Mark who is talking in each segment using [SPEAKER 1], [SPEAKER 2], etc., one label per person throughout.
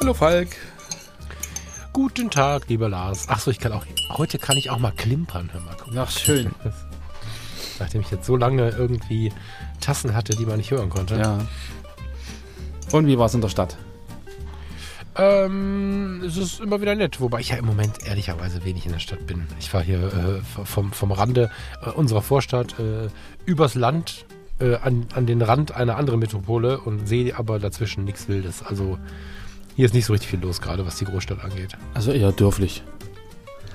[SPEAKER 1] Hallo Falk.
[SPEAKER 2] Guten Tag, lieber Lars. Achso, ich kann auch, heute kann ich auch mal klimpern. Hör mal, guck.
[SPEAKER 1] Ach, schön.
[SPEAKER 2] Nachdem ich jetzt so lange irgendwie Tassen hatte, die man nicht hören konnte.
[SPEAKER 1] Ja. Und wie war es in der Stadt?
[SPEAKER 2] Ähm, es ist immer wieder nett, wobei ich ja im Moment ehrlicherweise wenig in der Stadt bin. Ich fahre hier äh, vom, vom Rande äh, unserer Vorstadt äh, übers Land äh, an, an den Rand einer anderen Metropole und sehe aber dazwischen nichts Wildes. Also hier ist nicht so richtig viel los, gerade was die Großstadt angeht.
[SPEAKER 1] Also eher dörflich.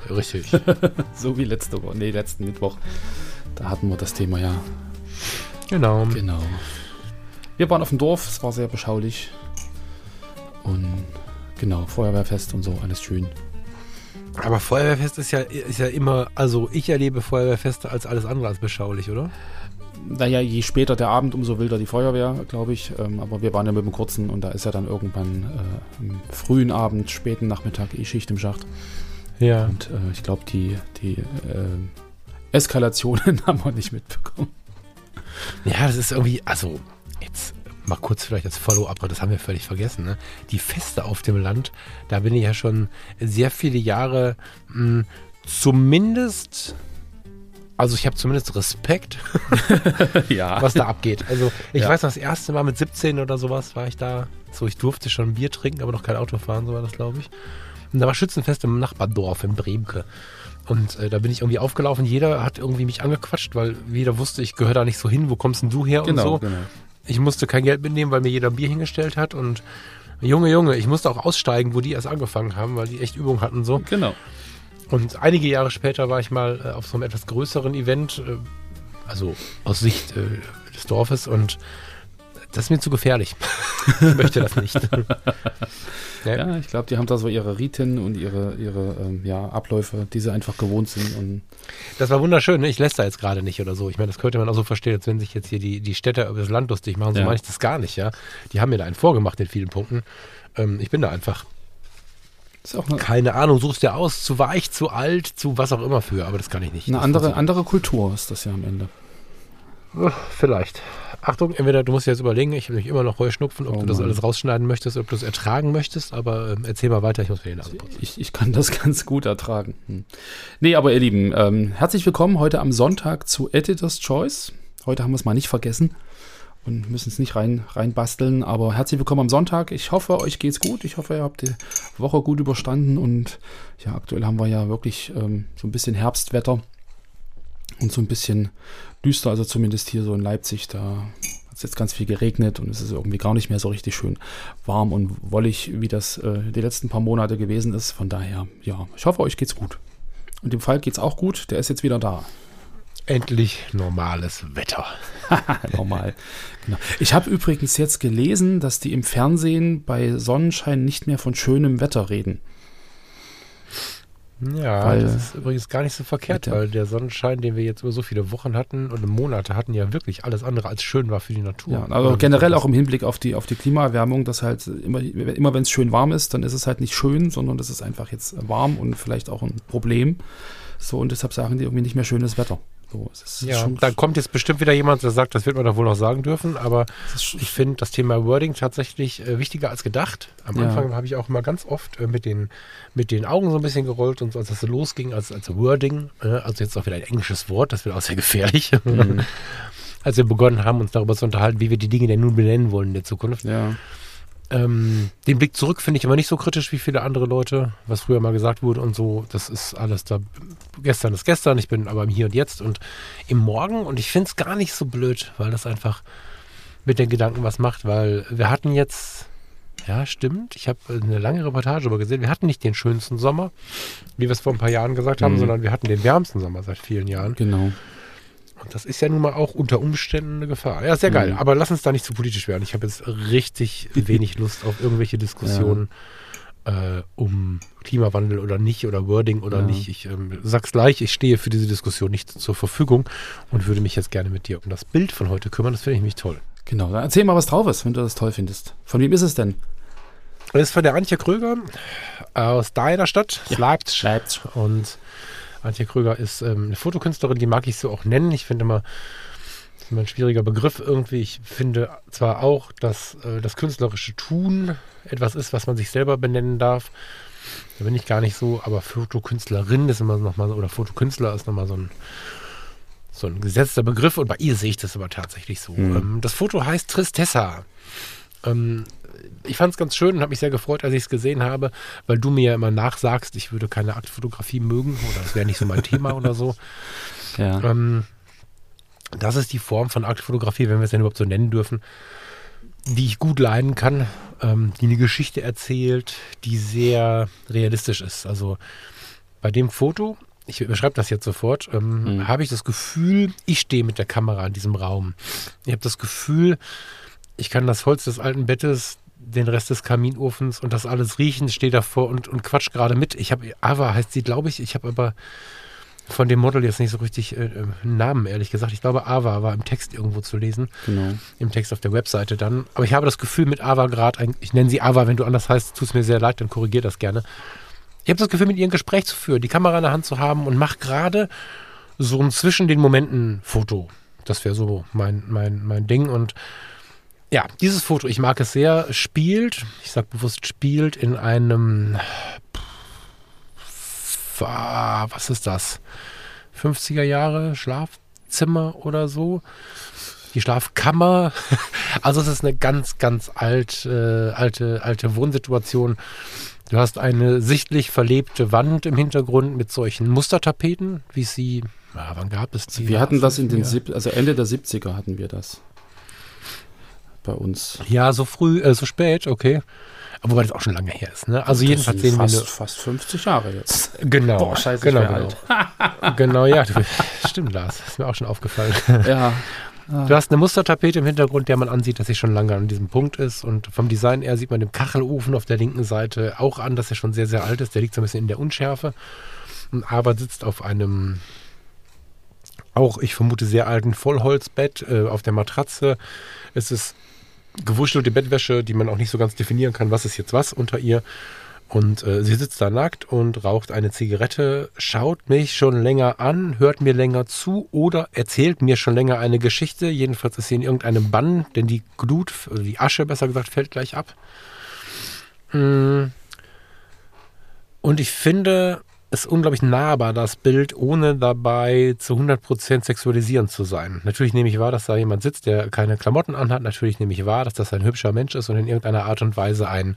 [SPEAKER 2] Richtig.
[SPEAKER 1] So wie letzte Woche, nee, letzten Mittwoch. Da hatten wir das Thema ja.
[SPEAKER 2] genau.
[SPEAKER 1] Genau. Wir waren auf dem Dorf, es war sehr beschaulich. Und genau, Feuerwehrfest und so, alles schön.
[SPEAKER 2] Aber Feuerwehrfest ist ja, ist ja immer, also ich erlebe Feuerwehrfeste als alles andere als beschaulich, oder?
[SPEAKER 1] Naja, je später der Abend, umso wilder die Feuerwehr, glaube ich. Ähm, aber wir waren ja mit dem kurzen und da ist ja dann irgendwann äh, am frühen Abend, späten Nachmittag eh Schicht im Schacht.
[SPEAKER 2] Ja.
[SPEAKER 1] Und äh, ich glaube, die, die äh, Eskalationen haben wir nicht mitbekommen.
[SPEAKER 2] Ja, das ist irgendwie, also jetzt mal kurz vielleicht als Follow-up, das haben wir völlig vergessen. Ne? Die Feste auf dem Land, da bin ich ja schon sehr viele Jahre mh, zumindest, also ich habe zumindest Respekt,
[SPEAKER 1] ja.
[SPEAKER 2] was da abgeht. Also ich
[SPEAKER 1] Ja.
[SPEAKER 2] weiß noch, das erste Mal mit 17 oder sowas war ich da, so ich durfte schon Bier trinken, aber noch kein Auto fahren, so war das, glaube ich. Und da war Schützenfest im Nachbardorf in Bremke. Und äh, da bin ich irgendwie aufgelaufen. Jeder hat irgendwie mich angequatscht, weil jeder wusste, ich gehöre da nicht so hin. Wo kommst denn du her
[SPEAKER 1] Genau,
[SPEAKER 2] und so.
[SPEAKER 1] genau.
[SPEAKER 2] Ich musste kein Geld mitnehmen, weil mir jeder ein Bier hingestellt hat. Und Junge, Junge, ich musste auch aussteigen, wo die erst angefangen haben, weil die echt Übung hatten so.
[SPEAKER 1] Genau.
[SPEAKER 2] Und einige Jahre später war ich mal äh, auf so einem etwas größeren Event, äh, also aus Sicht äh, des Dorfes und das ist mir zu gefährlich. ich möchte das nicht. ja.
[SPEAKER 1] Ja, ich glaube, die haben da so ihre Riten und ihre, ihre ähm, ja, Abläufe, die sie einfach gewohnt sind. Und
[SPEAKER 2] Das war wunderschön, ne? ich lässt da jetzt gerade nicht oder so. Ich meine, das könnte man auch so verstehen, als wenn sich jetzt hier die, die Städte über das Land lustig machen. So
[SPEAKER 1] Ja.
[SPEAKER 2] meine ich das gar nicht, ja. Die haben mir da einen vorgemacht in vielen Punkten. Ähm, ich bin da einfach,
[SPEAKER 1] ist auch eine,
[SPEAKER 2] keine Ahnung, suchst dir aus, zu weich, zu alt, zu was auch immer für, aber das kann ich nicht.
[SPEAKER 1] eine
[SPEAKER 2] Das
[SPEAKER 1] andere, andere Kultur ist das ja am Ende.
[SPEAKER 2] Vielleicht. Achtung, entweder du musst dir jetzt überlegen, ich habe nämlich immer noch Heuschnupfen, ob
[SPEAKER 1] Oh
[SPEAKER 2] du das
[SPEAKER 1] Mann.
[SPEAKER 2] alles rausschneiden möchtest, ob du es ertragen möchtest, aber ähm, erzähl mal weiter, ich muss mir die Nase putzen.
[SPEAKER 1] Ich, ich kann das ganz gut ertragen. Hm. Nee, aber ihr Lieben, ähm, herzlich willkommen heute am Sonntag zu Editor's Choice. Heute haben wir es mal nicht vergessen und müssen es nicht rein, reinbasteln, aber herzlich willkommen am Sonntag. Ich hoffe, euch geht's gut. Ich hoffe, ihr habt die Woche gut überstanden und ja, aktuell haben wir ja wirklich ähm, so ein bisschen Herbstwetter und so ein bisschen düster, also zumindest hier so in Leipzig, da hat es jetzt ganz viel geregnet und es ist irgendwie gar nicht mehr so richtig schön warm und wollig, wie das äh, die letzten paar Monate gewesen ist. Von daher, ja, ich hoffe, euch geht's gut. Und dem Fall geht's auch gut, der ist jetzt wieder da.
[SPEAKER 2] Endlich normales Wetter.
[SPEAKER 1] Normal. Genau. Ich habe übrigens jetzt gelesen, dass die im Fernsehen bei Sonnenschein nicht mehr von schönem Wetter reden.
[SPEAKER 2] Ja,
[SPEAKER 1] Weil-
[SPEAKER 2] das ist übrigens gar nicht so verkehrt, weil der Sonnenschein, den wir jetzt über so viele Wochen hatten und Monate hatten, ja wirklich alles andere als schön war für die Natur.
[SPEAKER 1] Ja, also generell auch im Hinblick auf die, auf die Klimaerwärmung, dass halt immer, immer wenn es schön warm ist, dann ist es halt nicht schön, sondern das ist einfach jetzt warm und vielleicht auch ein Problem. So, und deshalb sagen die irgendwie nicht mehr schönes Wetter. So,
[SPEAKER 2] Ja,
[SPEAKER 1] schon,
[SPEAKER 2] dann kommt jetzt bestimmt wieder jemand, der sagt, das wird man doch wohl noch sagen dürfen, aber ich finde das Thema Wording tatsächlich äh, wichtiger als gedacht. Am
[SPEAKER 1] Ja.
[SPEAKER 2] Anfang habe ich auch mal ganz oft äh, mit, den, mit den Augen so ein bisschen gerollt und so, als das so losging, als, als Wording, äh, also jetzt auch wieder ein englisches Wort, das wird auch sehr gefährlich.
[SPEAKER 1] Mhm.
[SPEAKER 2] als wir begonnen haben, uns darüber zu unterhalten, wie wir die Dinge denn nun benennen wollen in der Zukunft.
[SPEAKER 1] ja.
[SPEAKER 2] Ähm, den Blick zurück finde ich aber nicht so kritisch wie viele andere Leute, was früher mal gesagt wurde und so. Das ist alles da. Gestern ist gestern, ich bin aber im Hier und Jetzt und im Morgen und ich finde es gar nicht so blöd, weil das einfach mit den Gedanken was macht, weil wir hatten jetzt, ja, stimmt, ich habe eine lange Reportage darüber gesehen, wir hatten nicht den schönsten Sommer, wie wir es vor ein paar Jahren gesagt haben,
[SPEAKER 1] Mhm.
[SPEAKER 2] sondern wir hatten den wärmsten Sommer seit vielen Jahren.
[SPEAKER 1] Genau.
[SPEAKER 2] Und das ist ja nun mal auch unter Umständen eine Gefahr. Ja, sehr geil.
[SPEAKER 1] Mhm.
[SPEAKER 2] Aber lass uns da nicht zu politisch werden. Ich habe jetzt richtig wenig Lust auf irgendwelche Diskussionen. äh, um Klimawandel oder nicht oder Wording oder
[SPEAKER 1] Ja.
[SPEAKER 2] nicht. Ich ähm, sag's gleich, ich stehe für diese Diskussion nicht zur Verfügung und würde mich jetzt gerne mit dir um das Bild von heute kümmern. Das finde ich nämlich toll.
[SPEAKER 1] Genau, dann erzähl mal, was drauf ist, wenn du das toll findest. Von wem ist es denn?
[SPEAKER 2] Das ist von der Antje Kröger aus deiner Stadt, Leipzig.
[SPEAKER 1] Leipzig.
[SPEAKER 2] Und Antje Kröger ist ähm, eine Fotokünstlerin, die mag ich so auch nennen. Ich finde immer, das ist immer ein schwieriger Begriff irgendwie. Ich finde zwar auch, dass äh, das künstlerische Tun etwas ist, was man sich selber benennen darf. Da bin ich gar nicht so, aber Fotokünstlerin ist immer nochmal so, oder Fotokünstler ist nochmal so ein, so ein gesetzter Begriff und bei ihr sehe ich das aber tatsächlich so.
[SPEAKER 1] Mhm.
[SPEAKER 2] Ähm, das Foto heißt Tristessa. Ähm, ich fand es ganz schön und habe mich sehr gefreut, als ich es gesehen habe, weil du mir ja immer nachsagst, ich würde keine Aktfotografie mögen oder das wäre nicht so mein Thema oder so.
[SPEAKER 1] Ja.
[SPEAKER 2] Ähm, das ist die Form von Aktfotografie, wenn wir es denn überhaupt so nennen dürfen, die ich gut leiden kann, ähm, die eine Geschichte erzählt, die sehr realistisch ist. Also bei dem Foto, ich beschreibe das jetzt sofort, ähm,
[SPEAKER 1] Mhm.
[SPEAKER 2] habe ich das Gefühl, ich stehe mit der Kamera in diesem Raum. Ich habe das Gefühl, ich kann das Holz des alten Bettes, den Rest des Kaminofens und das alles riechen, stehe davor und, und quatsch gerade mit. Ich habe, Ava heißt sie, glaube ich, ich habe aber von dem Model jetzt nicht so richtig äh, äh, einen Namen, ehrlich gesagt. Ich glaube, Ava war im Text irgendwo zu lesen,
[SPEAKER 1] Genau.
[SPEAKER 2] im Text auf der Webseite dann. Aber ich habe das Gefühl mit Ava gerade, ich nenne sie Ava, wenn du anders heißt, tut es mir sehr leid, dann korrigier das gerne. Ich habe das Gefühl, mit ihr ein Gespräch zu führen, die Kamera in der Hand zu haben und mache gerade so ein zwischen den Momenten Foto. Das wäre so mein, mein, mein Ding. Und ja, dieses Foto, ich mag es sehr, spielt, ich sage bewusst spielt, in einem, ah, was ist das? 50er Jahre Schlafzimmer oder so. Die Schlafkammer. Also es ist eine ganz, ganz alt, äh, alte, alte Wohnsituation. Du hast eine sichtlich verlebte Wand im Hintergrund mit solchen Mustertapeten, wie sie, ja, wann gab es die?
[SPEAKER 1] Wir hatten das in den,
[SPEAKER 2] Ja.
[SPEAKER 1] also Ende der 70er hatten wir das. Bei uns.
[SPEAKER 2] Ja, so früh, äh, so spät, okay. Aber wobei das auch schon lange her ist, ne? Also
[SPEAKER 1] Das
[SPEAKER 2] jedenfalls sehen wir
[SPEAKER 1] fast,
[SPEAKER 2] eine,
[SPEAKER 1] fast 50 Jahre jetzt.
[SPEAKER 2] genau,
[SPEAKER 1] Boah, scheiße,
[SPEAKER 2] genau,
[SPEAKER 1] ich wär
[SPEAKER 2] genau. genau, ja, du, stimmt, Lars, ist mir auch schon aufgefallen.
[SPEAKER 1] Ja.
[SPEAKER 2] Du hast eine Mustertapete im Hintergrund, der man ansieht, dass sie schon lange an diesem Punkt ist. Und vom Design her sieht man den Kachelofen auf der linken Seite auch an, dass er schon sehr, sehr alt ist. Der liegt so ein bisschen in der Unschärfe. Und Albert sitzt auf einem, auch ich vermute, sehr alten Vollholzbett äh, auf der Matratze. Es ist gewuschelte Bettwäsche, die man auch nicht so ganz definieren kann, was ist jetzt was unter ihr. Und äh, sie sitzt da nackt und raucht eine Zigarette, schaut mich schon länger an, hört mir länger zu oder erzählt mir schon länger eine Geschichte. Jedenfalls ist sie in irgendeinem Bann, denn die Glut, also die Asche besser gesagt, fällt gleich ab. Mm. Und ich finde es unglaublich nahbar, das Bild, ohne dabei zu 100% sexualisierend zu sein. Natürlich nehme ich wahr, dass da jemand sitzt, der keine Klamotten anhat. Natürlich nehme ich wahr, dass das ein hübscher Mensch ist und in irgendeiner Art und Weise ein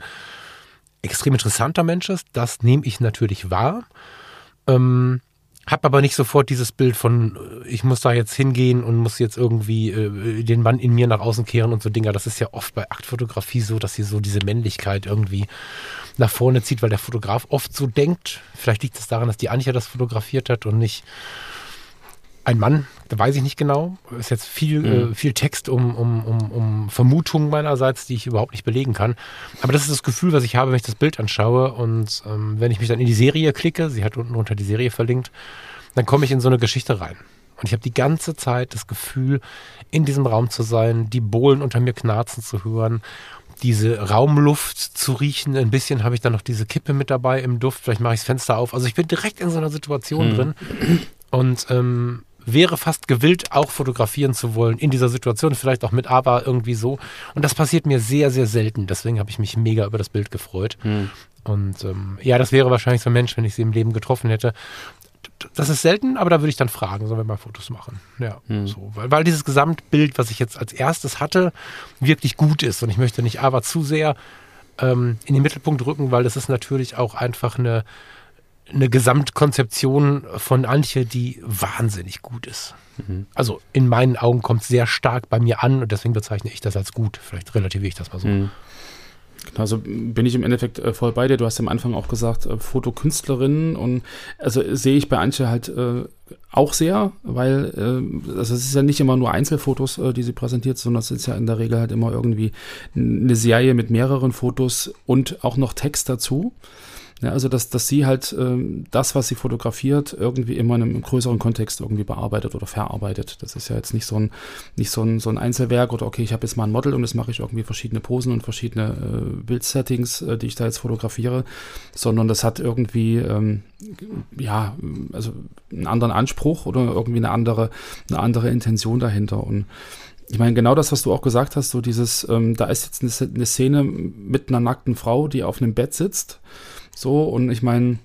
[SPEAKER 2] extrem interessanter Mensch ist. Das nehme ich natürlich wahr. Ähm, hab aber nicht sofort dieses Bild von, äh, ich muss da jetzt hingehen und muss jetzt irgendwie äh, den Mann in mir nach außen kehren und so Dinger. Das ist ja oft bei Aktfotografie so, dass sie so diese Männlichkeit irgendwie nach vorne zieht, weil der Fotograf oft so denkt. Vielleicht liegt es daran, dass die Anja das fotografiert hat und nicht ein Mann, da weiß ich nicht genau. Ist jetzt viel,
[SPEAKER 1] Mhm.
[SPEAKER 2] äh, viel Text um, um, um, um Vermutungen meinerseits, die ich überhaupt nicht belegen kann. Aber das ist das Gefühl, was ich habe, wenn ich das Bild anschaue. Und ähm, wenn ich mich dann in die Serie klicke, sie hat unten unter die Serie verlinkt, dann komme ich in so eine Geschichte rein. Und ich habe die ganze Zeit das Gefühl, in diesem Raum zu sein, die Bohlen unter mir knarzen zu hören, diese Raumluft zu riechen. Ein bisschen habe ich dann noch diese Kippe mit dabei im Duft. Vielleicht mache ich das Fenster auf. Also ich bin direkt in so einer Situation drin und ähm, wäre fast gewillt, auch fotografieren zu wollen in dieser Situation. Vielleicht auch mit Ava irgendwie so. Und das passiert mir sehr, sehr selten. Deswegen habe ich mich mega über das Bild gefreut. Und ähm, ja, das wäre wahrscheinlich so ein Mensch, wenn ich sie im Leben getroffen hätte. Das ist selten, aber da würde ich dann fragen, sollen wir mal Fotos machen? Ja, so. Weil, weil dieses Gesamtbild, was ich jetzt als erstes hatte, wirklich gut ist. Und ich möchte nicht aber zu sehr ähm, in den Mittelpunkt rücken, weil das ist natürlich auch einfach eine, eine Gesamtkonzeption von Antje, die wahnsinnig gut ist. Also in meinen Augen kommt es sehr stark bei mir an und deswegen bezeichne ich das als gut. Vielleicht relativiere ich das mal so.
[SPEAKER 1] Mhm. Also bin ich im Endeffekt äh, voll bei dir. Du hast am Anfang auch gesagt, äh, Fotokünstlerin und also sehe ich bei Antje halt äh, auch sehr, weil äh, also es ist ja nicht immer nur Einzelfotos, äh, die sie präsentiert, sondern es ist ja in der Regel halt immer irgendwie eine Serie mit mehreren Fotos und auch noch Text dazu. Ja, also dass, dass sie halt ähm, das, was sie fotografiert, irgendwie immer in einem größeren Kontext irgendwie bearbeitet oder verarbeitet. Das ist ja jetzt nicht so ein, nicht so ein, so ein Einzelwerk oder okay, ich habe jetzt mal ein Model und das mache ich irgendwie verschiedene Posen und verschiedene äh, Bildsettings, äh, die ich da jetzt fotografiere, sondern das hat irgendwie ähm, ja, also einen anderen Anspruch oder irgendwie eine andere, eine andere Intention dahinter. Und ich meine, genau das, was du auch gesagt hast, so dieses, ähm, da ist jetzt eine, eine Szene mit einer nackten Frau, die auf einem Bett sitzt so, und ich meine,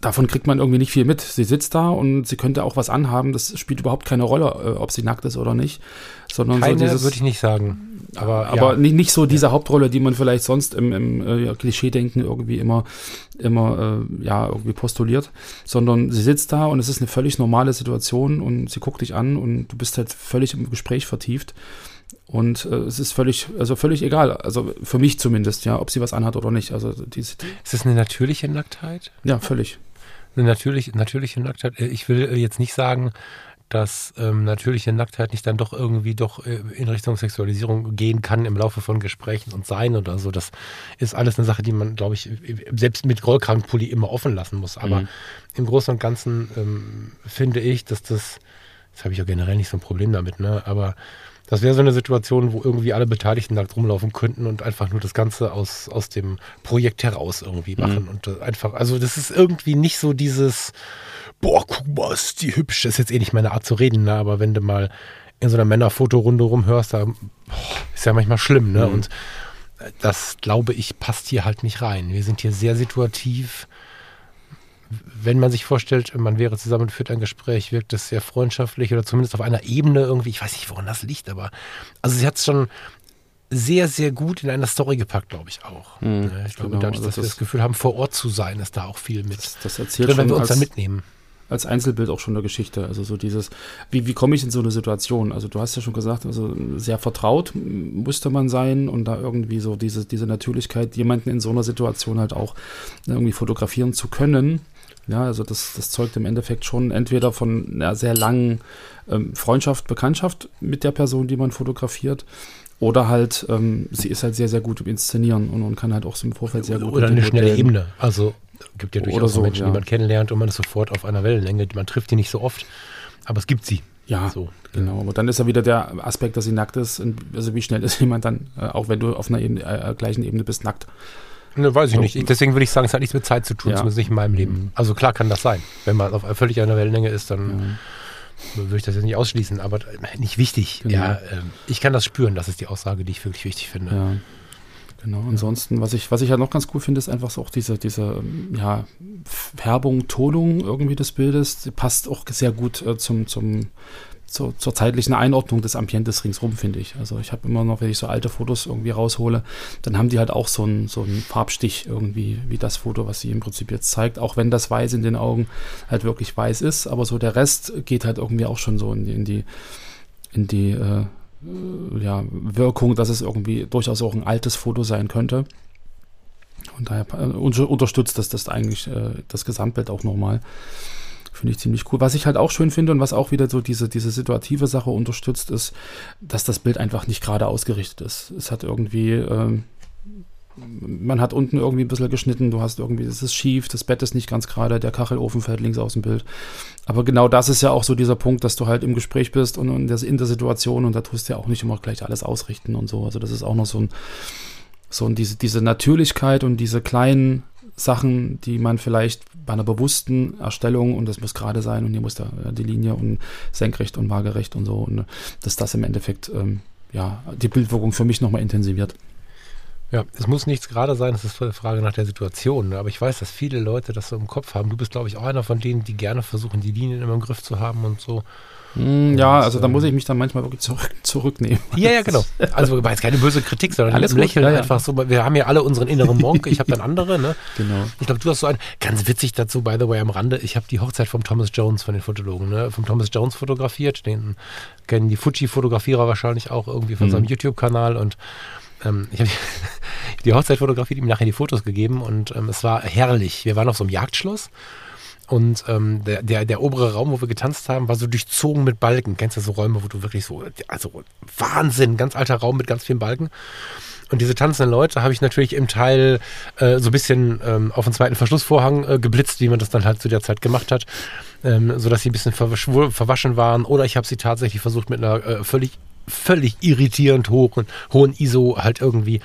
[SPEAKER 1] davon kriegt man irgendwie nicht viel mit. Sie sitzt da und sie könnte auch was anhaben. Das spielt überhaupt keine Rolle, äh, ob sie nackt ist oder nicht. Sondern
[SPEAKER 2] keine,
[SPEAKER 1] so dieses,
[SPEAKER 2] würde ich nicht sagen.
[SPEAKER 1] Aber, aber ja. nicht, nicht so diese ja. Hauptrolle, die man vielleicht sonst im, im äh, Klischee-Denken irgendwie immer, immer äh, ja, irgendwie postuliert. Sondern sie sitzt da und es ist eine völlig normale Situation und sie guckt dich an und du bist halt völlig im Gespräch vertieft. Und äh, es ist völlig, also völlig egal. Also für mich zumindest, ja, ob sie was anhat oder nicht. Also diese,
[SPEAKER 2] ist das eine natürliche Nacktheit?
[SPEAKER 1] Ja, völlig.
[SPEAKER 2] Eine natürliche, natürliche Nacktheit. Äh, ich will äh, jetzt nicht sagen, dass ähm, natürliche Nacktheit nicht dann doch irgendwie doch äh, in Richtung Sexualisierung gehen kann im Laufe von Gesprächen und Sein oder so. Das ist alles eine Sache, die man, glaube ich, selbst mit Rollkragenpulli immer offen lassen muss. Aber mhm. im Großen und Ganzen ähm, finde ich, dass das, das habe ich ja generell nicht so ein Problem damit, ne? Aber das wäre so eine Situation, wo irgendwie alle Beteiligten nackt rumlaufen könnten und einfach nur das Ganze aus, aus dem Projekt heraus irgendwie mhm. machen. Mhm. Und einfach, also das ist irgendwie nicht so dieses, boah, guck mal, ist die hübsch. Das ist jetzt eh nicht meine Art zu reden, ne? aber wenn du mal in so einer Männerfotorunde rumhörst, da boah, ist ja manchmal schlimm. Ne? Mhm. Und das, glaube ich, passt hier halt nicht rein. Wir sind hier sehr situativ wenn man sich vorstellt, man wäre zusammen und führt ein Gespräch, wirkt es sehr freundschaftlich oder zumindest auf einer Ebene irgendwie. Ich weiß nicht, woran das liegt, aber also sie hat es schon sehr, sehr gut in einer Story gepackt, glaube ich auch. Mhm, ich glaube, genau, dadurch, also dass wir das Gefühl haben, vor Ort zu sein, ist da auch viel mit.
[SPEAKER 1] Das, das erzählt drin,
[SPEAKER 2] wenn wir uns dann mitnehmen
[SPEAKER 1] als Einzelbild auch schon eine Geschichte. Also so dieses, wie, wie komme ich in so eine Situation? Also du hast ja schon gesagt, also sehr vertraut musste man sein und da irgendwie so diese, diese Natürlichkeit, jemanden in so einer Situation halt auch irgendwie fotografieren zu können. Ja, also das, das zeugt im Endeffekt schon entweder von einer sehr langen ähm, Freundschaft, Bekanntschaft mit der Person, die man fotografiert, oder halt, ähm, sie ist halt sehr, sehr gut im Inszenieren und, und kann halt auch so im Vorfeld sehr gut.
[SPEAKER 2] Oder eine schnelle Ebene. Also gibt ja durchaus so, Menschen, ja. die man kennenlernt und man ist sofort auf einer Wellenlänge. Man trifft die nicht so oft, aber es gibt sie.
[SPEAKER 1] Ja, so. genau. Aber dann ist ja wieder der Aspekt, dass sie nackt ist. also wie schnell ist jemand dann, äh, auch wenn du auf einer Ebene, äh, gleichen Ebene bist, nackt.
[SPEAKER 2] Ne, weiß ich so. nicht. Deswegen würde ich sagen, es hat nichts mit Zeit zu tun, ja. zumindest nicht in meinem Leben. Mhm. Also klar kann das sein. Wenn man auf völlig einer Wellenlänge ist, dann ja. würde ich das jetzt nicht ausschließen, aber nicht wichtig. Genau. Ja, äh, ich kann das spüren, das ist die Aussage, die ich wirklich wichtig finde.
[SPEAKER 1] Ja. Genau, ansonsten, was ich, was ich ja noch ganz cool finde, ist einfach so auch diese, diese ja, Färbung, Tonung irgendwie des Bildes. Die passt auch sehr gut äh, zum, zum zur, zur zeitlichen Einordnung des Ambientes ringsrum, finde ich. Also ich habe immer noch, wenn ich so alte Fotos irgendwie raushole, dann haben die halt auch so einen so einen Farbstich irgendwie, wie das Foto, was sie im Prinzip jetzt zeigt, auch wenn das Weiß in den Augen halt wirklich weiß ist, aber so der Rest geht halt irgendwie auch schon so in die, in die, in die äh, ja, Wirkung, dass es irgendwie durchaus auch ein altes Foto sein könnte. Und daher äh, unterstützt das, das eigentlich äh, das Gesamtbild auch nochmal. Finde ich ziemlich cool. Was ich halt auch schön finde und was auch wieder so diese, diese situative Sache unterstützt, ist, dass das Bild einfach nicht gerade ausgerichtet ist. Es hat irgendwie, ähm, man hat unten irgendwie ein bisschen geschnitten, du hast irgendwie, es ist schief, das Bett ist nicht ganz gerade, der Kachelofen fällt links aus dem Bild. Aber genau das ist ja auch so dieser Punkt, dass du halt im Gespräch bist und in der, in der Situation und da tust du ja auch nicht immer gleich alles ausrichten und so. Also das ist auch noch so ein, so ein, diese, diese Natürlichkeit und diese kleinen Sachen, die man vielleicht bei einer bewussten Erstellung, und das muss gerade sein, und hier muss da äh, die Linie und senkrecht und waagerecht und so, und äh, dass das im Endeffekt ähm, ja, die Bildwirkung für mich nochmal intensiviert.
[SPEAKER 2] Ja, es muss nichts gerade sein, es ist eine Frage nach der Situation. Ne? Aber ich weiß, dass viele Leute das so im Kopf haben. Du bist, glaube ich, auch einer von denen, die gerne versuchen, die Linien immer im Griff zu haben und so.
[SPEAKER 1] Hm, ja, also da muss ich mich dann manchmal wirklich zurück, zurücknehmen.
[SPEAKER 2] Ja, ja, genau. Also war jetzt keine böse Kritik, sondern Alles gut, Lächeln ja, ja. einfach so. Wir haben ja alle unseren inneren Monk, ich habe dann andere, ne?
[SPEAKER 1] Genau.
[SPEAKER 2] Ich glaube, du hast so einen, ganz witzig dazu, by the way, am Rande, ich habe die Hochzeit vom Thomas Jones, von den Fotologen, ne? Vom Thomas Jones fotografiert, den kennen die Fuji-Fotografierer wahrscheinlich auch irgendwie von mhm. seinem YouTube-Kanal und ähm, ich habe die Hochzeitfotografie, die ihm nachher die Fotos gegeben und ähm, es war herrlich. Wir waren auf so einem Jagdschloss und ähm, der, der, der obere Raum, wo wir getanzt haben, war so durchzogen mit Balken. Kennst du so Räume, wo du wirklich so, also Wahnsinn, ganz alter Raum mit ganz vielen Balken. Und diese tanzenden Leute habe ich natürlich im Teil äh, so ein bisschen ähm, auf den zweiten Verschlussvorhang äh, geblitzt, wie man das dann halt zu der Zeit gemacht hat, ähm, sodass sie ein bisschen verwaschen waren. Oder ich habe sie tatsächlich versucht mit einer äh, völlig völlig irritierend hohen, hohen ISO halt irgendwie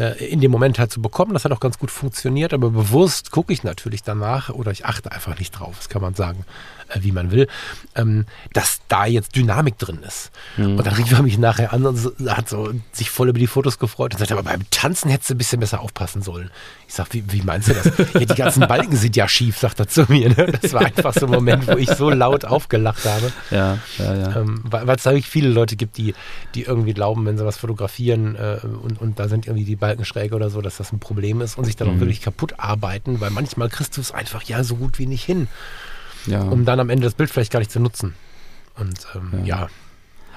[SPEAKER 2] äh, in dem Moment halt zu bekommen. Das hat auch ganz gut funktioniert, aber bewusst gucke ich natürlich danach oder ich achte einfach nicht drauf, das kann man sagen. Äh, wie man will, ähm, dass da jetzt Dynamik drin ist. Mhm. Und dann rief er mich nachher an und so, hat so sich voll über die Fotos gefreut und sagte, aber beim Tanzen hättest du ein bisschen besser aufpassen sollen. Ich sag, wie, wie meinst du das? ja, die ganzen Balken sind ja schief, sagt er zu mir. Ne? Das war einfach so ein Moment, wo ich so laut aufgelacht habe.
[SPEAKER 1] Ja, ja, ja.
[SPEAKER 2] Ähm, weil es da wirklich viele Leute gibt, die, die irgendwie glauben, wenn sie was fotografieren äh, und, und da sind irgendwie die Balken schräg oder so, dass das ein Problem ist und sich dann mhm. auch wirklich kaputt arbeiten, weil manchmal kriegst du es einfach ja so gut wie nicht hin ja. um dann am Ende das Bild vielleicht gar nicht zu nutzen. Und ähm, ja. ja.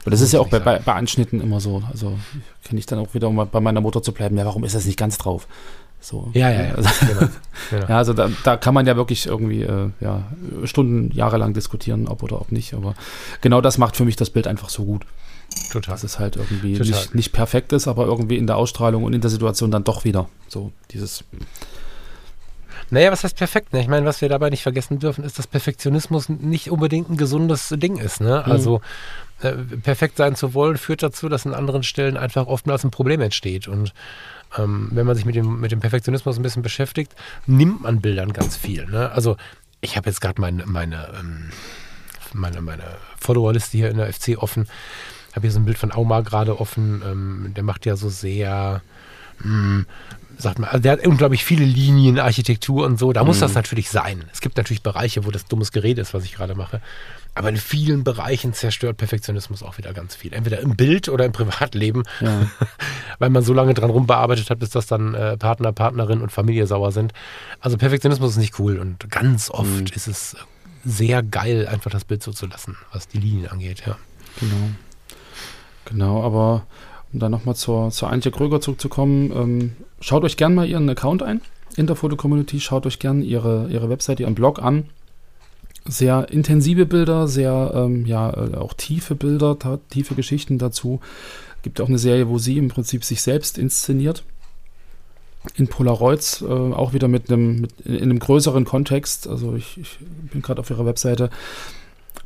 [SPEAKER 1] Aber das ist ja auch bei, bei, bei, Anschnitten immer so. Also kann ich dann auch wieder, um bei meiner Mutter zu bleiben, ja, warum ist das nicht ganz drauf? So.
[SPEAKER 2] Ja, ja, ja. Also, genau.
[SPEAKER 1] genau. ja, also da, da, kann man ja wirklich irgendwie äh, ja, Stunden, jahrelang diskutieren, ob oder ob nicht. Aber genau das macht für mich das Bild einfach so gut. Total. Dass es halt irgendwie nicht, nicht perfekt ist, aber irgendwie in der Ausstrahlung und in der Situation dann doch wieder so dieses
[SPEAKER 2] naja, was heißt perfekt? Ne? Ich meine, was wir dabei nicht vergessen dürfen, ist, dass Perfektionismus nicht unbedingt ein gesundes Ding ist. Ne? Mhm. Also äh, perfekt sein zu wollen, führt dazu, dass an anderen Stellen einfach oftmals ein Problem entsteht. Und ähm, wenn man sich mit dem, mit dem Perfektionismus ein bisschen beschäftigt, nimmt man Bildern ganz viel. Ne? Also ich habe jetzt gerade mein, meine, ähm, meine, meine Followerliste hier in der FC offen. Ich habe hier so ein Bild von Auma gerade offen. Ähm, der macht ja so sehr mh, hm, sagt man, also der hat unglaublich viele Linien, Architektur und so. Da muss mhm. das natürlich sein. Es gibt natürlich Bereiche, wo das dummes Gerät ist, was ich gerade mache. Aber in vielen Bereichen zerstört Perfektionismus auch wieder ganz viel. Entweder im Bild oder im Privatleben, ja. weil man so lange dran rumbearbeitet hat, bis das dann äh, Partner, Partnerin und Familie sauer sind. Also Perfektionismus ist nicht cool und ganz oft mhm. ist es sehr geil, einfach das Bild so zu lassen, was die Linien angeht, ja.
[SPEAKER 1] Genau. Genau, aber um dann nochmal zur, zur Antje Kröger zurückzukommen, ähm, schaut euch gerne mal ihren Account ein in der Foto-Community, schaut euch gerne ihre, ihre Website, ihren Blog an. Sehr intensive Bilder, sehr ähm, ja, äh, auch tiefe Bilder, tiefe Geschichten dazu. Gibt auch eine Serie, wo sie im Prinzip sich selbst inszeniert. In Polaroids, äh, auch wieder mit einem, mit, in einem größeren Kontext. Also ich, ich bin gerade auf ihrer Webseite.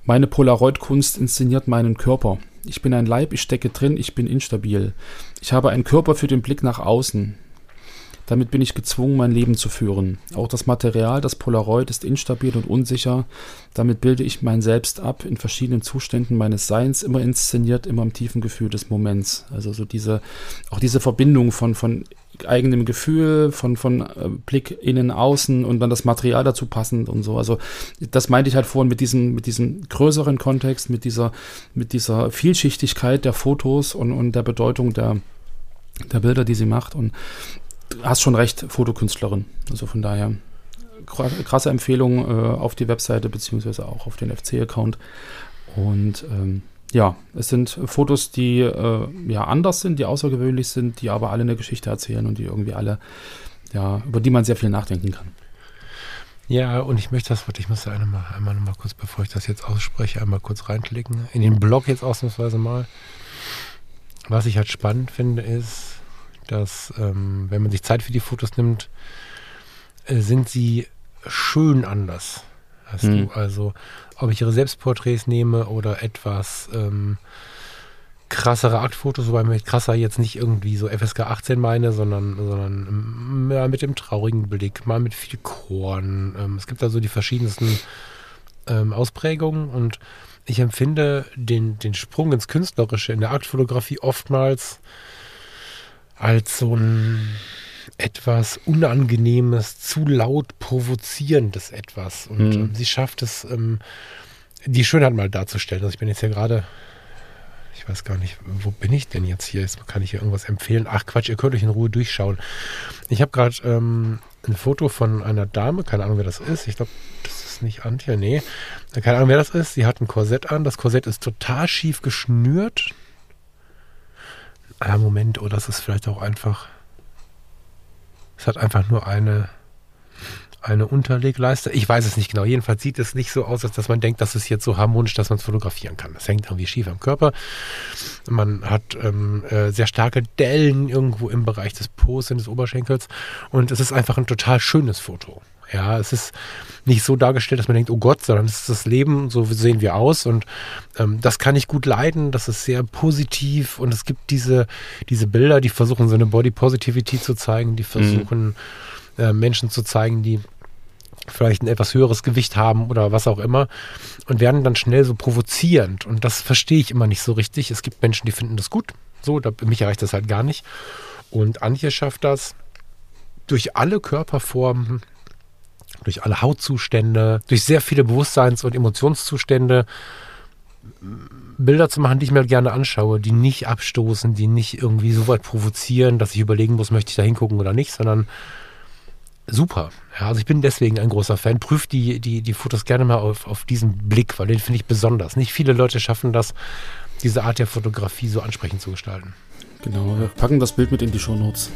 [SPEAKER 1] Meine Polaroid-Kunst inszeniert meinen Körper. Ich bin ein Leib, ich stecke drin, ich bin instabil. Ich habe einen Körper für den Blick nach außen. Damit bin ich gezwungen, mein Leben zu führen. Auch das Material, das Polaroid, ist instabil und unsicher. Damit bilde ich mein Selbst ab in verschiedenen Zuständen meines Seins, immer inszeniert, immer im tiefen Gefühl des Moments. Also so diese, auch diese Verbindung von, von eigenem Gefühl, von, von äh, Blick innen, außen und dann das Material dazu passend und so. Also das meinte ich halt vorhin mit diesem, mit diesem größeren Kontext, mit dieser, mit dieser Vielschichtigkeit der Fotos und, und der Bedeutung der, der Bilder, die sie macht. Und hast schon recht, Fotokünstlerin. Also von daher krasse Empfehlung äh, auf die Webseite beziehungsweise auch auf den FC-Account. Und ähm, ja, es sind Fotos, die äh, ja anders sind, die außergewöhnlich sind, die aber alle eine Geschichte erzählen und die irgendwie alle, ja, über die man sehr viel nachdenken kann.
[SPEAKER 2] Ja, und ich möchte das, ich muss da einmal, einmal noch mal kurz, bevor ich das jetzt ausspreche, einmal kurz reinklicken. In den Blog jetzt ausnahmsweise mal. Was ich halt spannend finde, ist, dass ähm, wenn man sich Zeit für die Fotos nimmt, äh, sind sie schön anders. Hast mhm. du also, ob ich ihre Selbstporträts nehme oder etwas ähm, krassere Aktfotos, wobei ich krasser jetzt nicht irgendwie so FSK 18 meine, sondern, sondern ja, mit dem traurigen Blick, mal mit viel Korn. Ähm, es gibt also die verschiedensten ähm, Ausprägungen und ich empfinde den, den Sprung ins Künstlerische in der Aktfotografie oftmals als so ein etwas Unangenehmes, zu laut provozierendes etwas. Und mhm. sie schafft es, ähm, die Schönheit mal darzustellen. Also ich bin jetzt hier gerade, ich weiß gar nicht, wo bin ich denn jetzt hier? Jetzt kann ich hier irgendwas empfehlen. Ach Quatsch, ihr könnt euch in Ruhe durchschauen. Ich habe gerade ähm, ein Foto von einer Dame, keine Ahnung, wer das ist. Ich glaube, das ist nicht Antje, nee. Keine Ahnung, wer das ist. Sie hat ein Korsett an. Das Korsett ist total schief geschnürt ah, Moment, oder oh, das ist vielleicht auch einfach. Es hat einfach nur eine, eine Unterlegleiste. Ich weiß es nicht genau. Jedenfalls sieht es nicht so aus, als dass man denkt, das ist jetzt so harmonisch, dass man es fotografieren kann. Es hängt irgendwie schief am Körper. Man hat ähm, äh, sehr starke Dellen irgendwo im Bereich des und des Oberschenkels. Und es ist einfach ein total schönes Foto. Ja, es ist nicht so dargestellt, dass man denkt, oh Gott, sondern es ist das Leben, so sehen wir aus. Und ähm, das kann ich gut leiden, das ist sehr positiv. Und es gibt diese, diese Bilder, die versuchen so eine Body Positivity zu zeigen, die versuchen mhm. äh, Menschen zu zeigen, die vielleicht ein etwas höheres Gewicht haben oder was auch immer und werden dann schnell so provozierend. Und das verstehe ich immer nicht so richtig. Es gibt Menschen, die finden das gut, so, da, mich erreicht das halt gar nicht. Und Antje schafft das durch alle Körperformen durch alle Hautzustände, durch sehr viele Bewusstseins- und Emotionszustände Bilder zu machen, die ich mir gerne anschaue, die nicht abstoßen, die nicht irgendwie so weit provozieren, dass ich überlegen muss, möchte ich da hingucken oder nicht, sondern super. Ja, also ich bin deswegen ein großer Fan. Prüft die, die, die Fotos gerne mal auf, auf diesen Blick, weil den finde ich besonders. Nicht viele Leute schaffen das, diese Art der Fotografie so ansprechend zu gestalten.
[SPEAKER 1] Genau, wir packen das Bild mit in die Shownotes.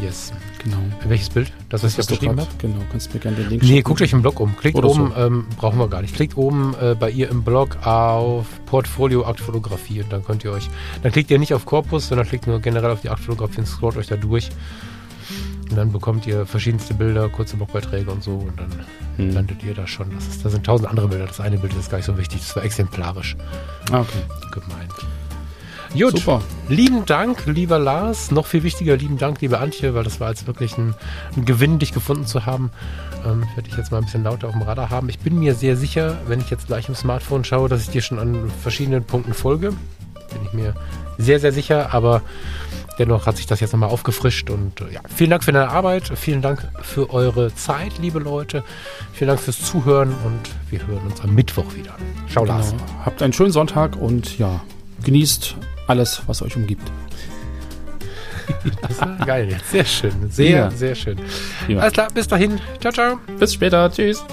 [SPEAKER 2] Yes. Genau. Welches Bild?
[SPEAKER 1] Das, was das ich beschrieben habe? Genau, kannst du mir gerne den Link
[SPEAKER 2] Nee, guckt euch im Blog um. Klickt Oder oben, so. ähm, brauchen wir gar nicht. Klickt oben äh, bei ihr im Blog auf Portfolio Aktfotografie und dann könnt ihr euch, dann klickt ihr nicht auf Korpus, sondern klickt nur generell auf die Aktfotografie und scrollt euch da durch. Und dann bekommt ihr verschiedenste Bilder, kurze Blogbeiträge und so und dann hm. landet ihr da schon. Das, ist, das sind tausend andere Bilder. Das eine Bild ist gar nicht so wichtig. Das war exemplarisch
[SPEAKER 1] ah, okay.
[SPEAKER 2] gemeint. Gut. Super. Lieben Dank, lieber Lars. Noch viel wichtiger, lieben Dank, liebe Antje, weil das war jetzt wirklich ein, ein Gewinn, dich gefunden zu haben. Ähm, werde ich jetzt mal ein bisschen lauter auf dem Radar haben. Ich bin mir sehr sicher, wenn ich jetzt gleich im Smartphone schaue, dass ich dir schon an verschiedenen Punkten folge. Bin ich mir sehr, sehr sicher, aber dennoch hat sich das jetzt nochmal aufgefrischt und äh, ja, vielen Dank für deine Arbeit, vielen Dank für eure Zeit, liebe Leute, vielen Dank fürs Zuhören und wir hören uns am Mittwoch wieder.
[SPEAKER 1] Ciao, genau. Lars. Habt einen schönen Sonntag und ja, genießt alles, was euch umgibt.
[SPEAKER 2] Das ist geil. Sehr schön. Sehr, ja. sehr schön. Ja. Alles klar, bis dahin. Ciao, ciao.
[SPEAKER 1] Bis später. Tschüss.